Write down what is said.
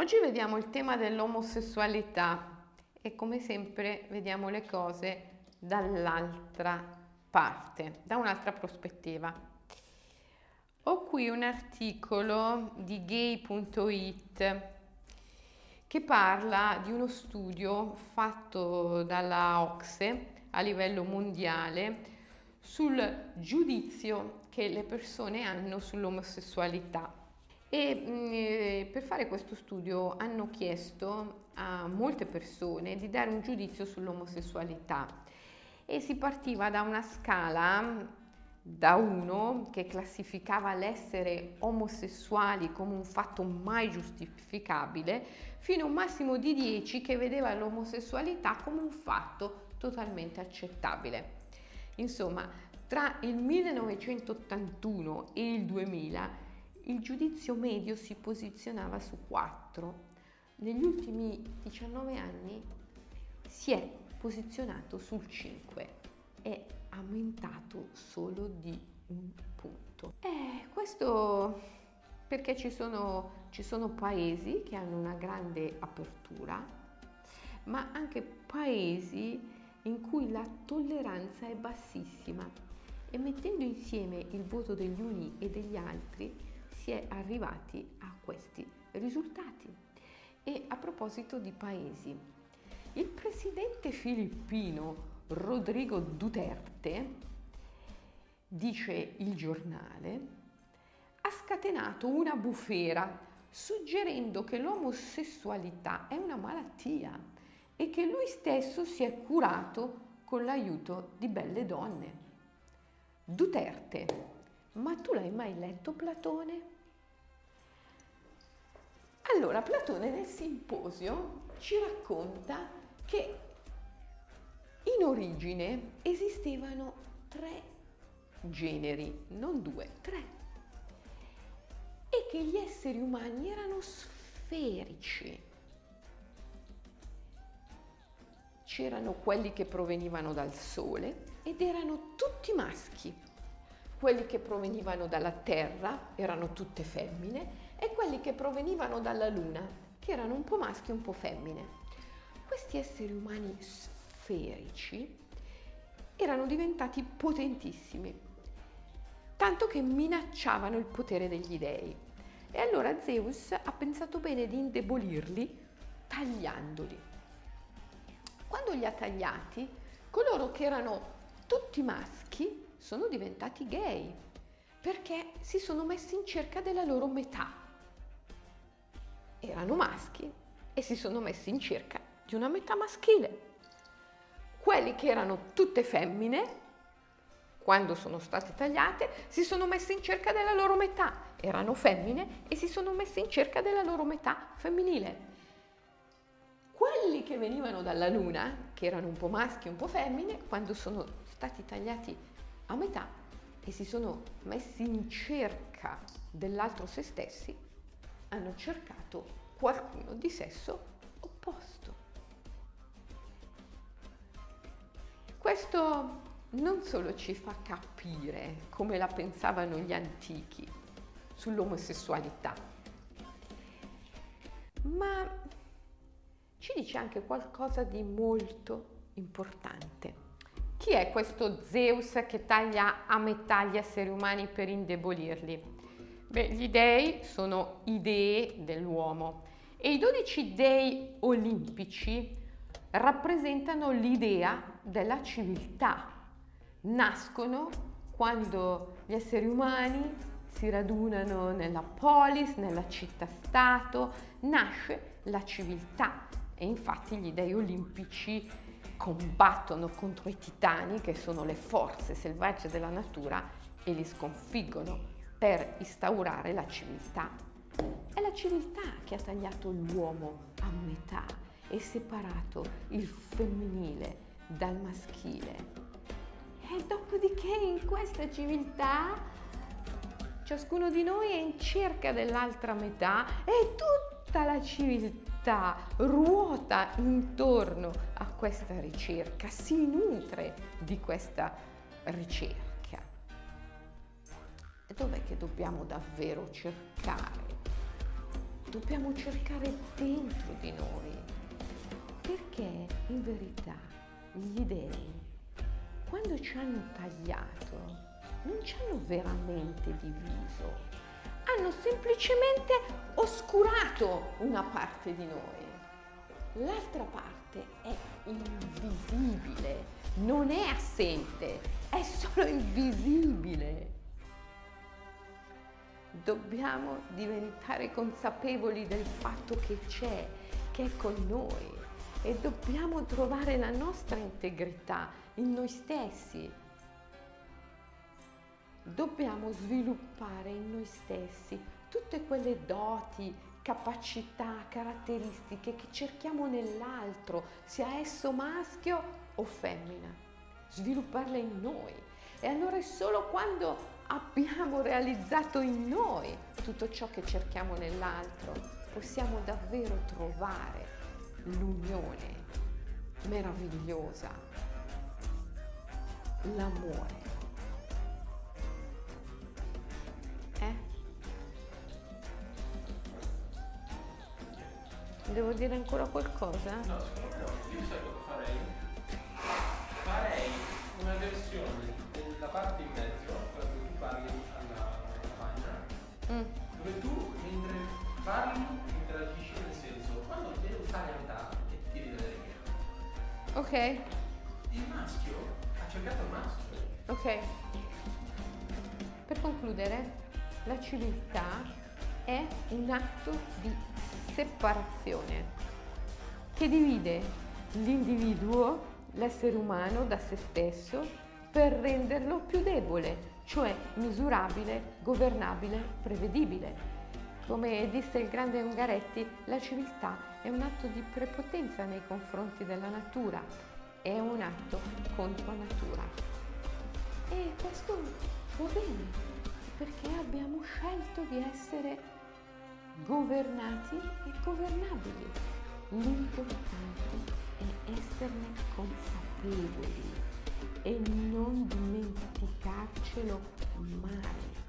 Oggi vediamo il tema dell'omosessualità e come sempre vediamo le cose dall'altra parte, da un'altra prospettiva. Ho qui un articolo di gay.it che parla di uno studio fatto dalla OXE a livello mondiale sul giudizio che le persone hanno sull'omosessualità. E mh, mm, per fare questo studio hanno chiesto a molte persone di dare un giudizio sull'omosessualità e si partiva da una scala da uno che classificava l'essere omosessuali come un fatto mai giustificabile fino a un massimo di 10 che vedeva l'omosessualità come un fatto totalmente accettabile. Insomma, tra il 1981 e il 2000 il giudizio medio si posizionava su 4. Negli ultimi 19 anni si è posizionato sul 5, è aumentato solo di un punto. Eh, questo perché ci sono, ci sono paesi che hanno una grande apertura, ma anche paesi in cui la tolleranza è bassissima e mettendo insieme il voto degli uni e degli altri è arrivati a questi risultati. E a proposito di paesi, il presidente filippino Rodrigo Duterte, dice il giornale, ha scatenato una bufera suggerendo che l'omosessualità è una malattia e che lui stesso si è curato con l'aiuto di belle donne. Duterte, ma tu l'hai mai letto Platone? Allora, Platone nel simposio ci racconta che in origine esistevano tre generi, non due, tre, e che gli esseri umani erano sferici. C'erano quelli che provenivano dal Sole ed erano tutti maschi, quelli che provenivano dalla Terra erano tutte femmine quelli che provenivano dalla Luna, che erano un po' maschi e un po' femmine. Questi esseri umani sferici erano diventati potentissimi, tanto che minacciavano il potere degli dei. E allora Zeus ha pensato bene di indebolirli tagliandoli. Quando li ha tagliati, coloro che erano tutti maschi sono diventati gay perché si sono messi in cerca della loro metà erano maschi e si sono messi in cerca di una metà maschile. Quelli che erano tutte femmine, quando sono state tagliate, si sono messi in cerca della loro metà. Erano femmine e si sono messi in cerca della loro metà femminile. Quelli che venivano dalla luna, che erano un po' maschi e un po' femmine, quando sono stati tagliati a metà e si sono messi in cerca dell'altro se stessi, hanno cercato qualcuno di sesso opposto. Questo non solo ci fa capire come la pensavano gli antichi sull'omosessualità, ma ci dice anche qualcosa di molto importante. Chi è questo Zeus che taglia a metà gli esseri umani per indebolirli? Beh, gli dei sono idee dell'uomo e i dodici dei olimpici rappresentano l'idea della civiltà. Nascono quando gli esseri umani si radunano nella polis, nella città-stato, nasce la civiltà e infatti gli dei olimpici combattono contro i titani che sono le forze selvagge della natura e li sconfiggono per instaurare la civiltà. È la civiltà che ha tagliato l'uomo a metà e separato il femminile dal maschile. E dopodiché in questa civiltà ciascuno di noi è in cerca dell'altra metà e tutta la civiltà ruota intorno a questa ricerca, si nutre di questa ricerca dov'è che dobbiamo davvero cercare? dobbiamo cercare dentro di noi, perché in verità gli dei, quando ci hanno tagliato, non ci hanno veramente diviso, hanno semplicemente oscurato una parte di noi. L'altra parte è invisibile, non è assente, è solo invisibile. Dobbiamo diventare consapevoli del fatto che c'è, che è con noi e dobbiamo trovare la nostra integrità in noi stessi. Dobbiamo sviluppare in noi stessi tutte quelle doti, capacità, caratteristiche che cerchiamo nell'altro, sia esso maschio o femmina. Svilupparle in noi. E allora è solo quando abbiamo realizzato in noi tutto ciò che cerchiamo nell'altro, possiamo davvero trovare l'unione meravigliosa, l'amore. Eh? Devo dire ancora qualcosa? No, no. Io sai cosa? Farei Ok, Il maschio ha cercato il maschio. ok. Per concludere, la civiltà è un atto di separazione che divide l'individuo, l'essere umano, da se stesso per renderlo più debole, cioè misurabile, governabile, prevedibile. Come disse il grande Ungaretti, la civiltà è un atto di prepotenza nei confronti della natura, è un atto contro natura. E questo va bene, perché abbiamo scelto di essere governati e governabili. L'importante è esserne consapevoli e non dimenticarcelo mai.